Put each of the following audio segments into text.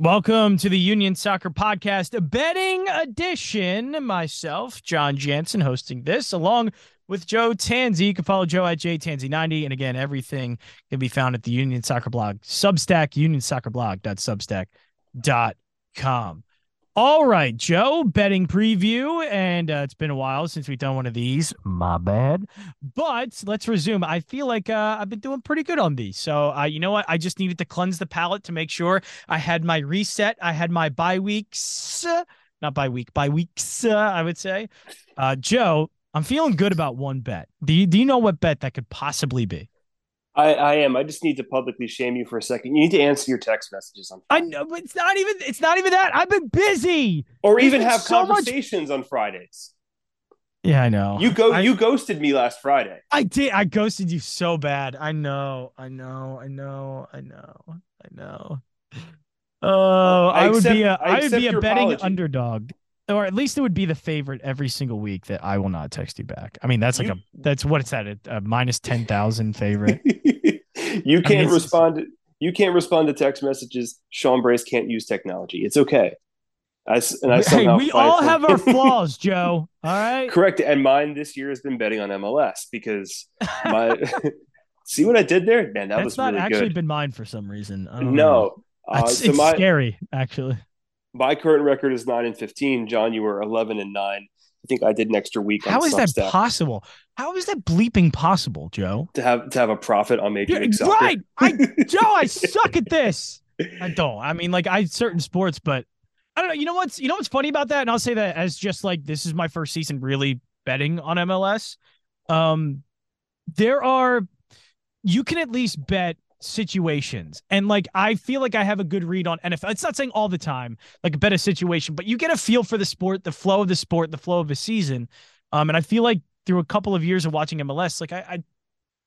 Welcome to the Union Soccer Podcast, a betting edition. Myself, Jon Jansen, hosting this along with Joe Tansey. You can follow Joe at JTansey90. And again, everything can be found at the Union Soccer Blog, Substack, unionsoccerblog.substack.com. All right, Joe, betting preview. And uh, it's been a while since we've done one of these. My bad. But let's resume. I feel like uh, I've been doing pretty good on these. So, uh, you know what? I just needed to cleanse the palate to make sure I had my reset. I had my bye weeks, not bye week, bye weeks, uh, I would say. Uh, Joe, I'm feeling good about one bet. Do you, do you know what bet that could possibly be? I, I am. I just need to publicly shame you for a second. You need to answer your text messages on. Friday. I know, but it's not even. It's not even that. I've been busy. Or There's even have so conversations much... on Fridays. Yeah, I know. You go. I, you ghosted me last Friday. I did. I ghosted you so bad. I know. I know. I know. I know. I know. Oh, I, I accept, would be a. I, I would be a betting apology. underdog or at least it would be the favorite every single week that I will not text you back. I mean, that's like you, a that's what it's at a, a minus ten thousand favorite. you can't I mean, respond. To, you can't respond to text messages. Sean Brace can't use technology. It's okay. I, and I hey, we all have our flaws, Joe. All right, correct. And mine this year has been betting on MLS because my. see what I did there, man. That That's was not really actually good. been mine for some reason. No, uh, so it's my, scary, actually my current record is nine and fifteen. Jon, you were eleven and nine. I think I did an extra week. How is Substack. that possible? How is that bleeping possible, Joe? To have to have a profit on Major League Soccer. Right, I Joe, I suck at this. I don't. I mean, like I certain sports, but I don't know. You know what's you know what's funny about that? And I'll say that as just like this is my first season really betting on MLS. Um, there are you can at least bet situations. And like I feel like I have a good read on NFL. It's not saying all the time, like a better situation, but you get a feel for the sport, the flow of the sport, the flow of a season. Um, and I feel like through a couple of years of watching MLS, like I, I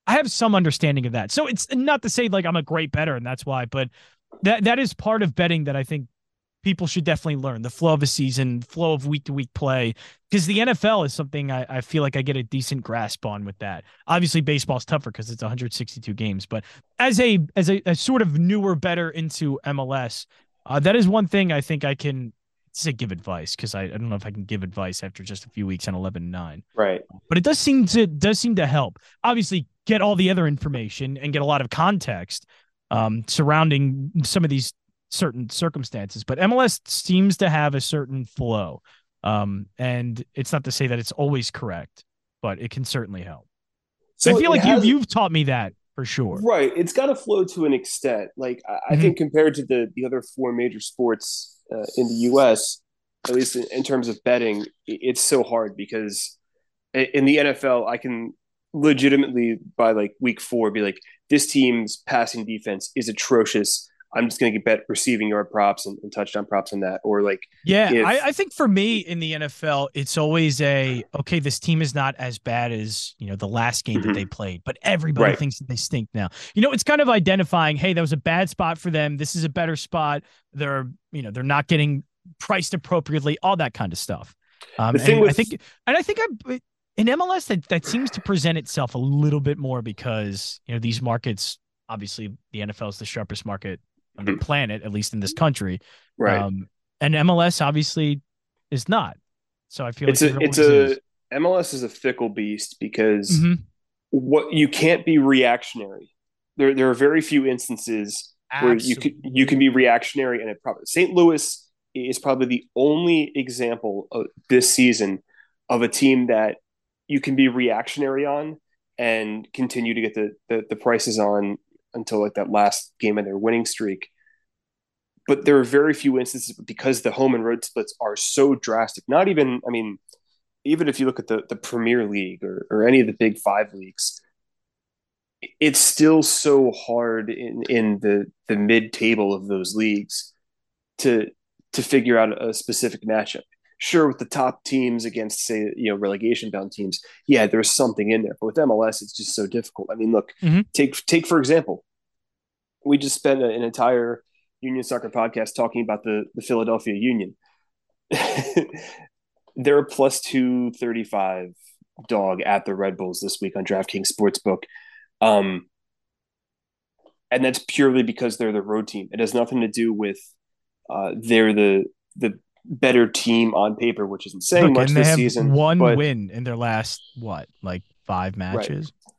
I have some understanding of that. So it's not to say like I'm a great better and that's why, but that that is part of betting that I think people should definitely learn the flow of a season, flow of week to week play, because the NFL is something I, I, feel like I get a decent grasp on with that. Obviously, baseball's tougher because it's 162 games, but as a as a, a sort of newer, better into MLS, uh, that is one thing I think I can say give advice because I, I don't know if I can give advice after just a few weeks on 11 9. Right. But it does seem to does seem to help. Obviously, get all the other information and get a lot of context um, surrounding some of these certain circumstances, but MLS seems to have a certain flow. Um, and it's not to say that it's always correct, but it can certainly help. So I feel like has, you, you've taught me that for sure. Right. It's got to flow to an extent. Like I, mm-hmm. I, think compared to the, the other four major sports uh, in the U.S., at least in, in terms of betting, it's so hard because in the NFL, I can legitimately by like week four be like, this team's passing defense is atrocious I'm just going to get bet receiving yard props and, and touchdown props on that. Or like, yeah, if, I, I, think for me in the NFL, it's always a okay. This team is not as bad as you know the last game mm-hmm. that they played, but everybody right. thinks that they stink now. You know, it's kind of identifying. Hey, that was a bad spot for them. This is a better spot. They're you know they're not getting priced appropriately. All that kind of stuff. Um, thing with, I think, and I think I in MLS that that seems to present itself a little bit more because you know these markets obviously the NFL is the sharpest market on the planet, at least in this country. Right. Um, and MLS obviously is not. So I feel it's like a, it's a is. MLS is a fickle beast because mm-hmm. what you can't be reactionary. There there are very few instances Absolutely. where you can you can be reactionary and it probably St. Louis is probably the only example of this season of a team that you can be reactionary on and continue to get the, the, the prices on until like that last game of their winning streak. But there are very few instances because the home and road splits are so drastic. Not even, I mean, even if you look at the, the Premier League or, or any of the big five leagues, it's still so hard in, in the, the mid table of those leagues to to figure out a specific matchup sure with the top teams against say you know relegation bound teams yeah there's something in there but with mls it's just so difficult i mean look mm-hmm. take take for example we just spent an entire union soccer podcast talking about the the philadelphia union they're a plus 235 dog at the red bulls this week on draftkings sportsbook um and that's purely because they're the road team it has nothing to do with uh, they're the the better team on paper, which isn't saying Look, much and they this have season. One win in their last what, like five matches. Right.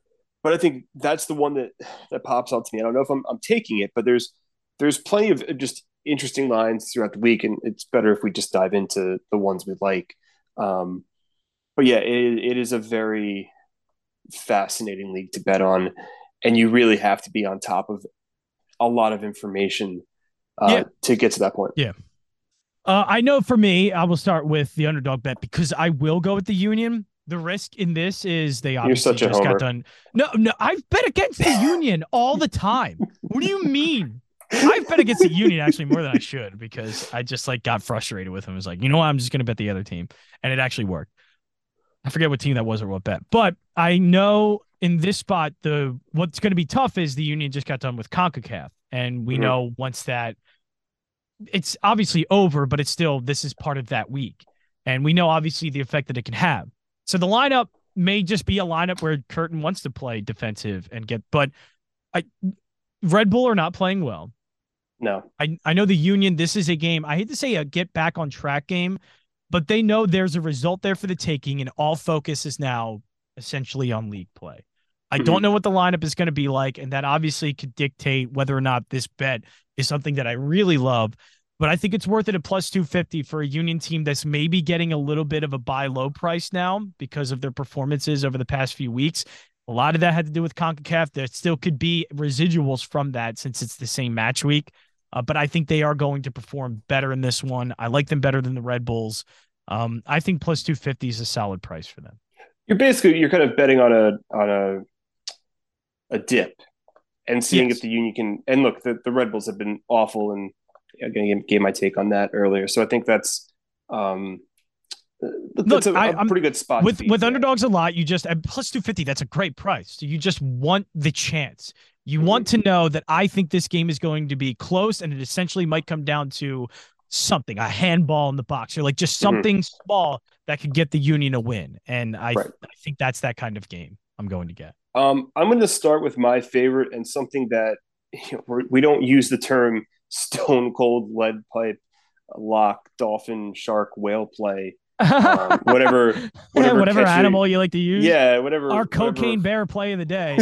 But I think that's the one that that pops out to me. I don't know if I'm I'm taking it, but there's there's plenty of just interesting lines throughout the week, and it's better if we just dive into the ones we like. Um, but yeah, it, it is a very fascinating league to bet on, and you really have to be on top of a lot of information uh, yeah. to get to that point. Yeah. Uh, I know for me, I will start with the underdog bet because I will go with the Union. The risk in this is they obviously just got done. No, no, I've bet against the Union all the time. What do you mean? I've bet against the Union actually more than I should because I just like got frustrated with him. I was like, you know what? I'm just gonna bet the other team, and it actually worked. I forget what team that was or what bet, but I know in this spot the what's going to be tough is the Union just got done with Concacaf, and we mm-hmm. know once that it's obviously over, but it's still this is part of that week, and we know obviously the effect that it can have. So the lineup may just be a lineup where Curtin wants to play defensive and get, but I Red Bull are not playing well. No, I I know the Union. This is a game. I hate to say a get back on track game, but they know there's a result there for the taking, and all focus is now essentially on league play. I don't mm-hmm. know what the lineup is going to be like, and that obviously could dictate whether or not this bet is something that I really love. But I think it's worth it at plus 250 for a Union team that's maybe getting a little bit of a buy low price now because of their performances over the past few weeks. A lot of that had to do with CONCACAF. There still could be residuals from that since it's the same match week. Uh, but I think they are going to perform better in this one. I like them better than the Red Bulls. Um, I think plus 250 is a solid price for them. You're basically you're kind of betting on a on a a dip and seeing yes. if the Union can. And look, the, the Red Bulls have been awful, and again, gave my take on that earlier. So I think that's um, that's look, a, a pretty good spot with with underdogs a lot. You just plus two fifty. That's a great price. So you just want the chance. You mm-hmm. want to know that I think this game is going to be close, and it essentially might come down to something, a handball in the box, or like just mm-hmm. something mm-hmm. small that could get the Union a win. And I, right. I think that's that kind of game I'm going to get. Um, I'm going to start with my favorite and something that you know, we don't use the term stone cold lead pipe lock dolphin shark whale play um, whatever whatever, whatever animal you like to use. Yeah whatever our cocaine bear play of the day.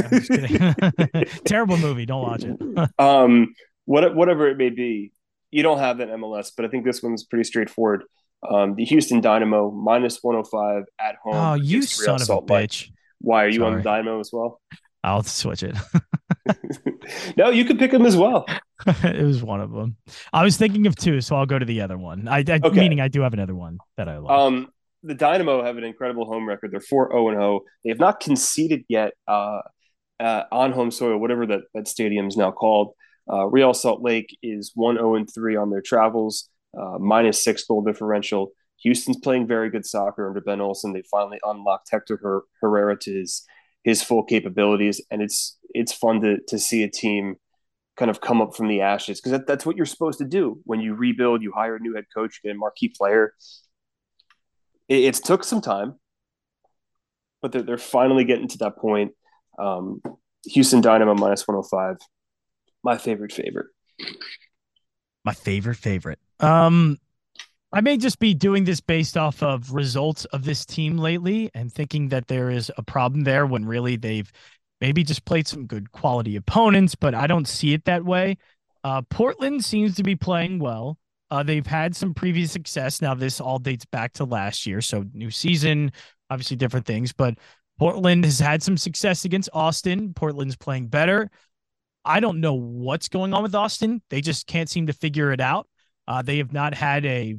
Terrible movie. Don't watch it. Um what, whatever it may be you don't have that mls but i think this one's pretty straightforward. Um the houston dynamo minus 105 at home oh you son of a bitch. Why are you Sorry. on the Dynamo as well? I'll switch it. no, you could pick them as well. it was one of them. I was thinking of two, so I'll go to the other one. I, I okay. meaning I do have another one that I like. Um, the Dynamo have an incredible home record. They're four zero oh and zero. They have not conceded yet uh, uh, on home soil, whatever that that stadium is now called. Uh, Real Salt Lake is one zero oh and three on their travels, uh, minus six goal differential. Houston's playing very good soccer under Ben Olsen. They finally unlocked Hector Her- Herrera to his his full capabilities, and it's it's fun to to see a team kind of come up from the ashes because that, that's what you're supposed to do when you rebuild. You hire a new head coach, you get a marquee player. It, took some time, but they're they're finally getting to that point. Um, Houston Dynamo minus 105. My favorite favorite. My favorite favorite. Um I may just be doing this based off of results of this team lately and thinking that there is a problem there when really they've maybe just played some good quality opponents, but I don't see it that way. Uh, Portland seems to be playing well. Uh, they've had some previous success. Now, this all dates back to last year. So, new season, obviously different things, but Portland has had some success against Austin. Portland's playing better. I don't know what's going on with Austin. They just can't seem to figure it out. Uh, they have not had a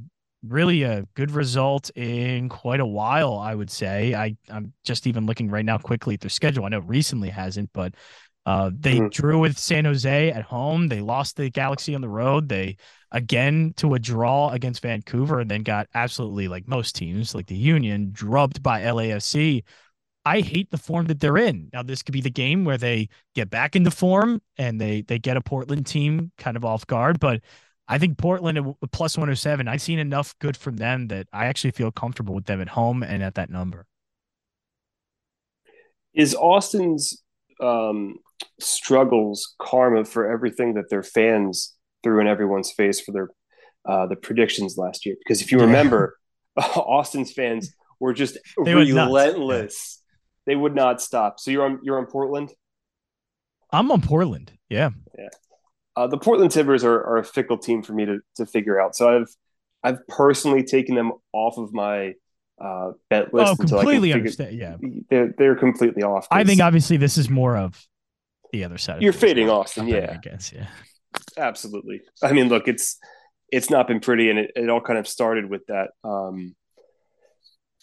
really a good result in quite a while, I would say. I, I'm just even looking right now quickly at their schedule. I know recently hasn't, but uh, they mm-hmm. drew with San Jose at home. They lost the Galaxy on the road. They again to a draw against Vancouver and then got absolutely like most teams, like the Union, drubbed by LAFC. I hate the form that they're in. Now, this could be the game where they get back into form and they they get a Portland team kind of off guard, but I think Portland at plus 107, I've seen enough good from them that I actually feel comfortable with them at home and at that number. Is Austin's um, struggles karma for everything that their fans threw in everyone's face for their uh, the predictions last year because if you remember. Austin's fans were just they relentless. They would not stop. So you're on you're on Portland. I'm on Portland. Yeah. Yeah. Uh, the Portland Timbers are, are, a fickle team for me to, to figure out. So I've I've personally taken them off of my uh, bet list. Oh, completely understand. Yeah, they're they're completely off. I think obviously this is more of the other side. You're fading Austin, yeah. I guess, yeah. Absolutely. I mean, look, it's it's not been pretty, and it, it all kind of started with that um,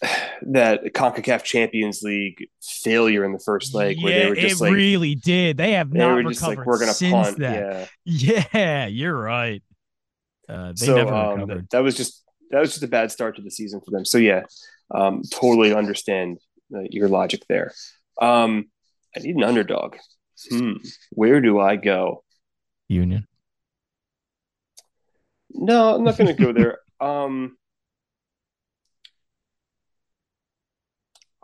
that Concacaf Champions League failure in the first leg, yeah, where they were just it like, really did. They have not recovered just like, we're gonna since punt. that. Yeah. yeah, you're right. Uh, they so, never um, recovered. That, that, was just that was just a bad start to the season for them. So yeah, um, totally understand uh, your logic there. Um, I need an underdog. Hmm, where do I go? Union. No, I'm not going to go there. Um,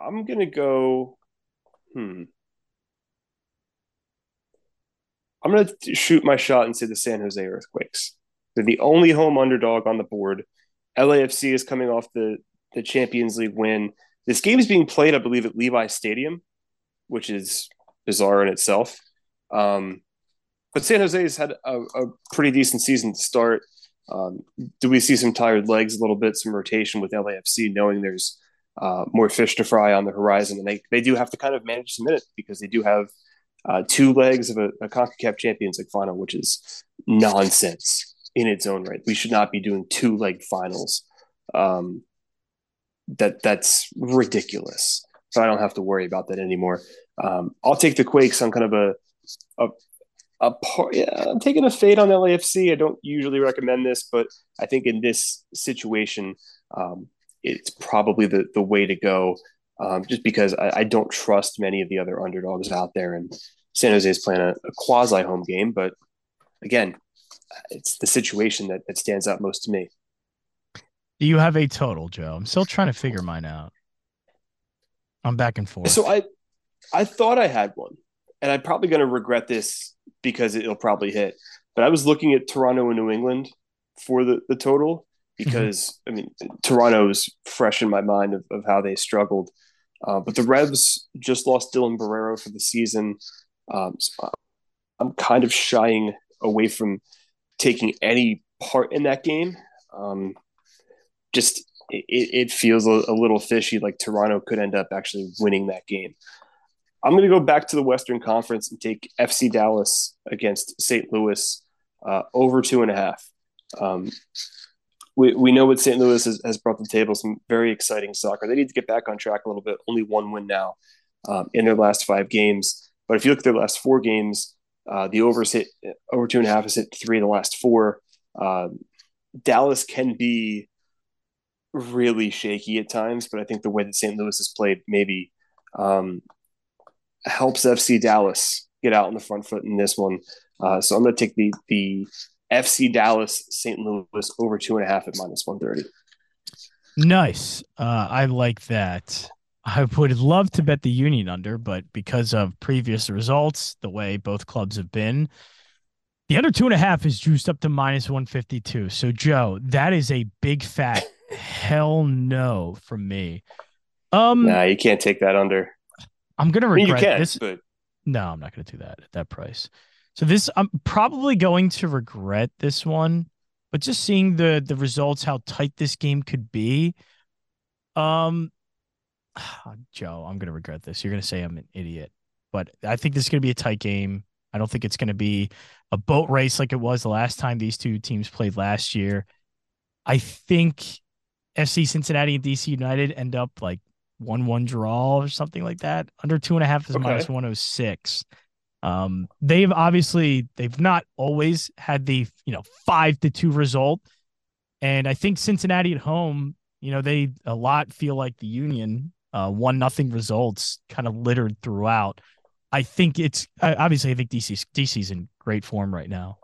I'm to go. Hmm. I'm to shoot my shot and say the San Jose Earthquakes. They're the only home underdog on the board. LAFC is coming off the, the Champions League win. This game is being played, I believe, at Levi Stadium, which is bizarre in itself. Um, but San Jose has had a, a, pretty decent season to start. Um, do we see some tired legs a little bit, some rotation with LAFC, knowing there's uh, more fish to fry on the horizon, and they they do have to kind of manage some minutes because they do have uh, two legs of a, a Concacaf Champions League final, which is nonsense in its own right. We should not be doing two leg finals. Um, that that's ridiculous. So I don't have to worry about that anymore. Um, I'll take the Quakes on kind of a a a part. Yeah, I'm taking a fade on LAFC. I don't usually recommend this, but I think in this situation, um, it's probably the the way to go. Um, just because I, I, don't trust many of the other underdogs out there, and San Jose is playing a, a quasi home game, but again, it's the situation that, that stands out most to me. Do you have a total, Joe? I'm still trying to figure mine out. I'm back and forth. So I, I thought I had one, and I'm probably going to regret this because it'll probably hit. But I was looking at Toronto and New England for the, the total because mm-hmm. I mean Toronto Toronto's fresh in my mind of, of how they struggled. Uh, but the Revs just lost Dylan Borrero for the season. Um, so I'm kind of shying away from taking any part in that game. Um, just it, it feels a, a, little fishy. Like Toronto could end up actually winning that game. I'm going to go back to the Western Conference and take FC Dallas against St. Louis uh, over two and a half. Um, we, we know what St. Louis has, has, brought to the table some very exciting soccer. They need to get back on track a little bit. Only one win now um, in their last five games. But if you look at their last four games, uh, the overs hit over two and a half has hit three in the last four. Uh, Dallas can be really shaky at times, but I think the way that St. Louis has played maybe um, helps FC Dallas get out in the front foot in this one. Uh, so I'm going to take the the FC Dallas St. Louis over two and a half at minus one thirty. Nice. Uh, I like that. I would love to bet the Union under, but because of previous results, the way both clubs have been, the under two and a half is juiced up to minus 152. So, Joe, that is a big fat hell no from me. Um, nah, you can't take that under. I'm gonna regret I mean, can, this. But... No, I'm not gonna do that at that price. So this, I'm probably going to regret this one. But just seeing the the results, how tight this game could be, um, Joe, I'm gonna regret this. You're gonna say I'm an idiot, but I think this is gonna be a tight game. I don't think it's gonna be a boat race like it was the last time these two teams played last year. I think FC Cincinnati and DC United end up like one one draw or something like that. Under two and a half is okay. minus one oh six. Um, they've obviously they've not always had the you know five to two result, and I think Cincinnati at home, you know, they a lot feel like the Union uh, one nothing results kind of littered throughout. I think it's obviously I think DC DC's in great form right now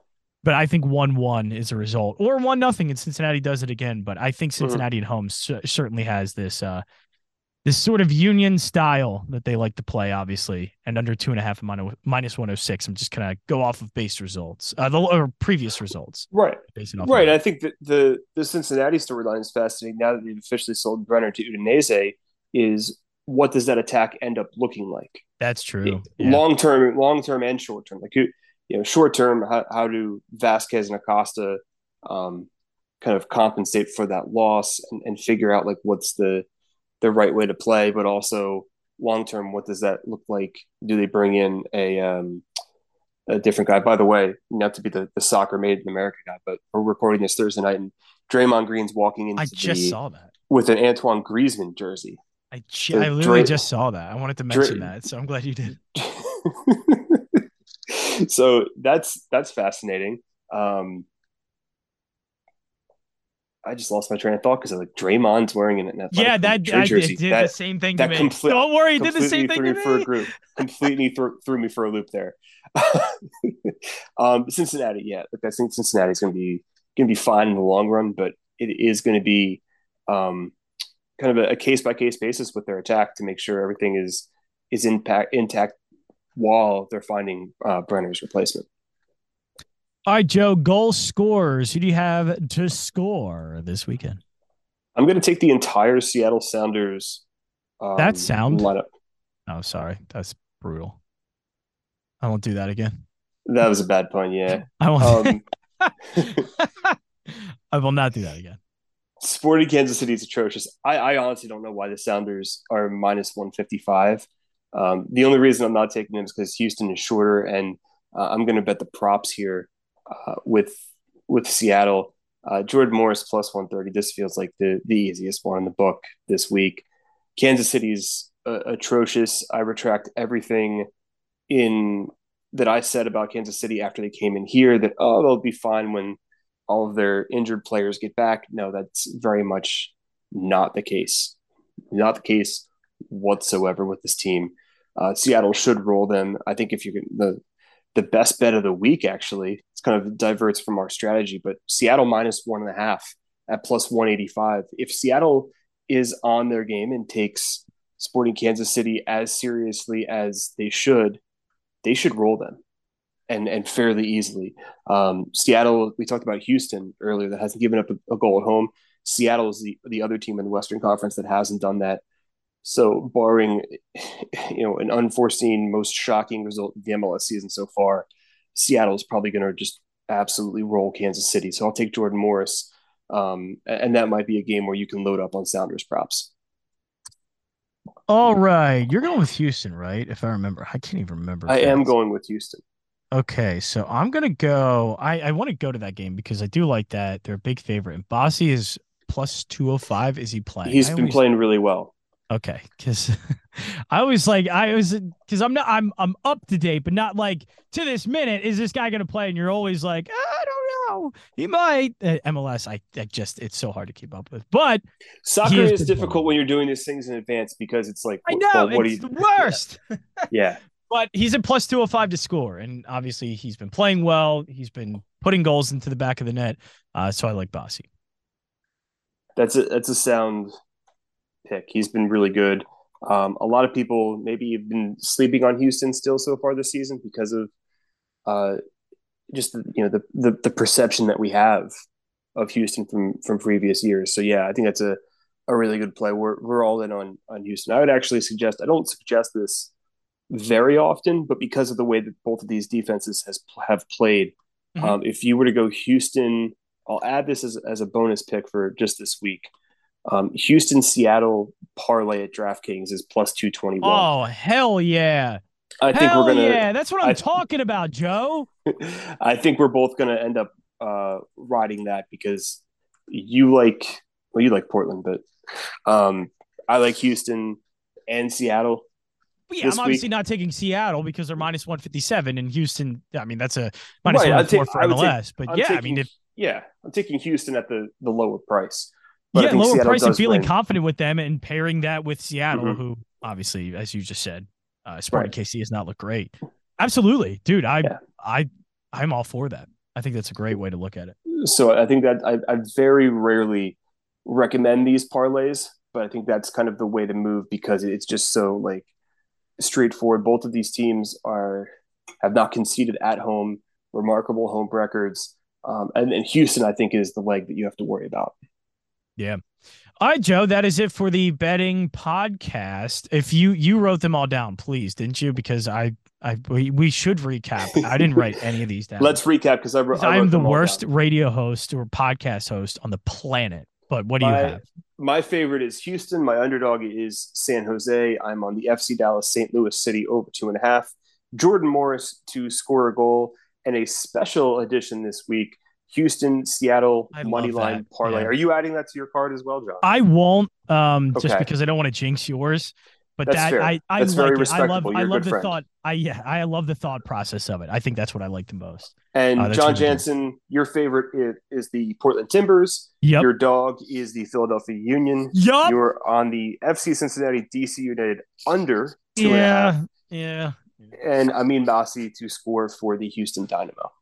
but I think one one is a result, or one nothing, and Cincinnati does it again. But I think. Cincinnati mm-hmm. at home c- certainly has this uh, this sort of union style that they like to play, obviously, and under two and a half minus, minus 106. I'm just going to go off of base results, uh, the or previous results. Right. Right. I think that the, the Cincinnati storyline is fascinating now that they've officially sold Brenner to Udinese is what does that attack end up looking like? That's true. Long term, long term and short term. Like, you know, short term, how, how do Vazquez and Acosta um, kind of compensate for that loss and, and figure out like what's the, the right way to play, but also long term, what does that look like? Do they bring in a um, a different guy? By the way, not to be the, the soccer made in America guy, but we're recording this Thursday night, and Draymond Green's walking into I just the, saw that with an Antoine Griezmann jersey. I, so I literally Dray- just saw that. I wanted to mention Dray- that, so I'm glad you did. so that's that's fascinating. Um, I just lost my train of thought because I like Draymond's wearing an athletic yeah that I jersey. did that, the same thing to me. Don't worry, did the same thing to me. For a group, completely threw, threw me for a loop there. um, Cincinnati, yeah, like I think Cincinnati's going to be going to be fine in the long run, but it is going to be um, kind of a case by case basis with their attack to make sure everything is is impact intact while they're finding uh, Brenner's replacement. All right, Joe, goal scorers. Who do you have to score this weekend? I'm going to take the entire Seattle Sounders. Um, that sound lineup. Oh, sorry, that's brutal. I won't do that again. That was a bad pun. Yeah, I won't. Um, I will not do that again. Sporting Kansas City is atrocious. I, I, honestly don't know why the Sounders are minus 155. Um, the only reason I'm not taking them is because Houston is shorter, and uh, I'm going to bet the props here uh, with with Seattle. Uh, Jordan Morris plus 130. This feels like the the easiest one in the book this week. Kansas City's uh, atrocious. I retract everything in that I said about Kansas City after they came in here. That oh they'll be fine when all of their injured players get back. No, that's very much not the case. Not the case whatsoever with this team. Uh, Seattle should roll them. I think if you can the the best bet of the week actually. It's kind of diverts from our strategy but seattle minus one and a half at plus 185 if seattle is on their game and takes sporting kansas city as seriously as they should they should roll them and and fairly easily. Um, seattle we talked about houston earlier that hasn't given up a, a goal at home. Seattle is the, the other team in the western conference that hasn't done that so, barring you know an unforeseen, most shocking result of the MLS season so far, Seattle is probably going to just absolutely roll Kansas City. So I'll take Jordan Morris, um, and that might be a game where you can load up on Sounders props. All right, you're going with Houston, right? If I remember, I can't even remember. I am going with Houston. Okay, so I'm gonna go. I I want to go to that game because I do like that. They're a big favorite, and Bassi is plus two hundred five. Is he playing? He's I been always... playing really well. Okay, because I was like, I was because I'm not, I'm, I'm up to date, but not like to this minute. Is this guy going to play? And you're always like, I don't know, he might. Uh, MLS, I, I just, it's so hard to keep up with. But soccer is difficult when you're doing these things in advance because it's like, I know, well, what it's you, the worst. yeah. yeah. but he's at plus 205 to score. And obviously, he's been playing well. He's been putting goals into the back of the net. Uh, so I like Bassi. That's a, that's a sound pick. He's been really good. Um, a lot of people maybe have been sleeping on Houston still so far this season because of uh, just you know the, the, the perception that we have of Houston from from previous years. So yeah, I think that's a a really good play. We're we're all in on on Houston. I would actually suggest I don't suggest this very often, but because of the way that both of these defenses has have played, mm-hmm. um, if you were to go Houston, I'll add this as as a bonus pick for just this week. Um, Houston Seattle parlay at DraftKings is plus 221. Oh, hell yeah. I think we're going to. Yeah, that's what I'm I, talking about, Joe. I think we're both going to end up uh, riding that because you like, well, you like Portland, but um, I like Houston and Seattle. yeah, I'm obviously week. not taking Seattle because they're minus 157 and Houston. I mean, that's a minus right, 104 for MLS. Take, but I'm yeah, taking, I mean, if, yeah, I'm taking Houston at the the lower price. But yeah, lower Seattle price and feeling win. confident with them and pairing that with Seattle, mm-hmm. who obviously, as you just said, uh, Sporting right. KC has not looked great. Absolutely, dude. I yeah. I I'm all for that. I think that's a great way to look at it. So I think that I, I very rarely recommend these parlays but I think that's kind of the way to move because it's just so like straightforward. Both of these teams are have not conceded at home, remarkable home records, um, and, and Houston I think is the leg that you have to worry about. Yeah. All right, Joe, that is it for the betting podcast. If you you wrote them all down, please, didn't you? Because I I we, we should recap. I didn't write any of these down. Let's recap because I, wrote, I am the worst radio host or podcast host on the planet. But what do my, you have? My favorite is Houston. My underdog is San Jose. I'm on the FC Dallas St. Louis City over two and a half. Jordan Morris to score a goal and a special edition this week Houston, Seattle I money line that. parlay. Yeah. Are you adding that to your card as well, Jon? I won't, um, okay. just because I don't want to jinx yours. But that's that fair. I, I that's like very respectable. I love, I love the friend. thought. I yeah, I love the thought process of it. I think that's what I like the most. And uh, Jon Jansen, your favorite is, is, the Portland Timbers. Yep. Your dog is the Philadelphia Union. Yep. You're on the FC Cincinnati DC United under two yeah. and Yeah. And Amine Bassi to score for the Houston Dynamo.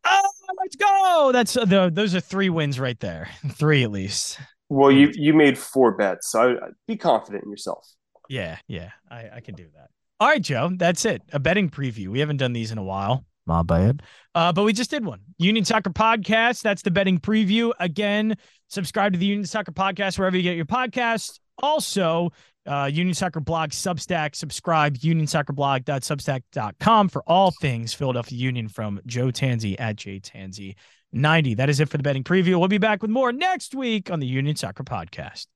Oh, let's go. That's uh, the those are three wins right there. Three at least. Well, you you made four bets, so I, be confident in yourself. Yeah, yeah, I, I can do that. All right, Joe, that's it. A betting preview. We haven't done these in a while. My bad. Uh, but we just did one. Union Soccer Podcast. That's the betting preview. Again, subscribe to the Union Soccer Podcast wherever you get your podcasts. Also, uh, Union Soccer Blog Substack. Subscribe, unionsoccerblog.substack.com for all things Philadelphia Union from Joe Tansey at jtansey90. That is it for the betting preview. We'll be back with more next week on the Union Soccer Podcast.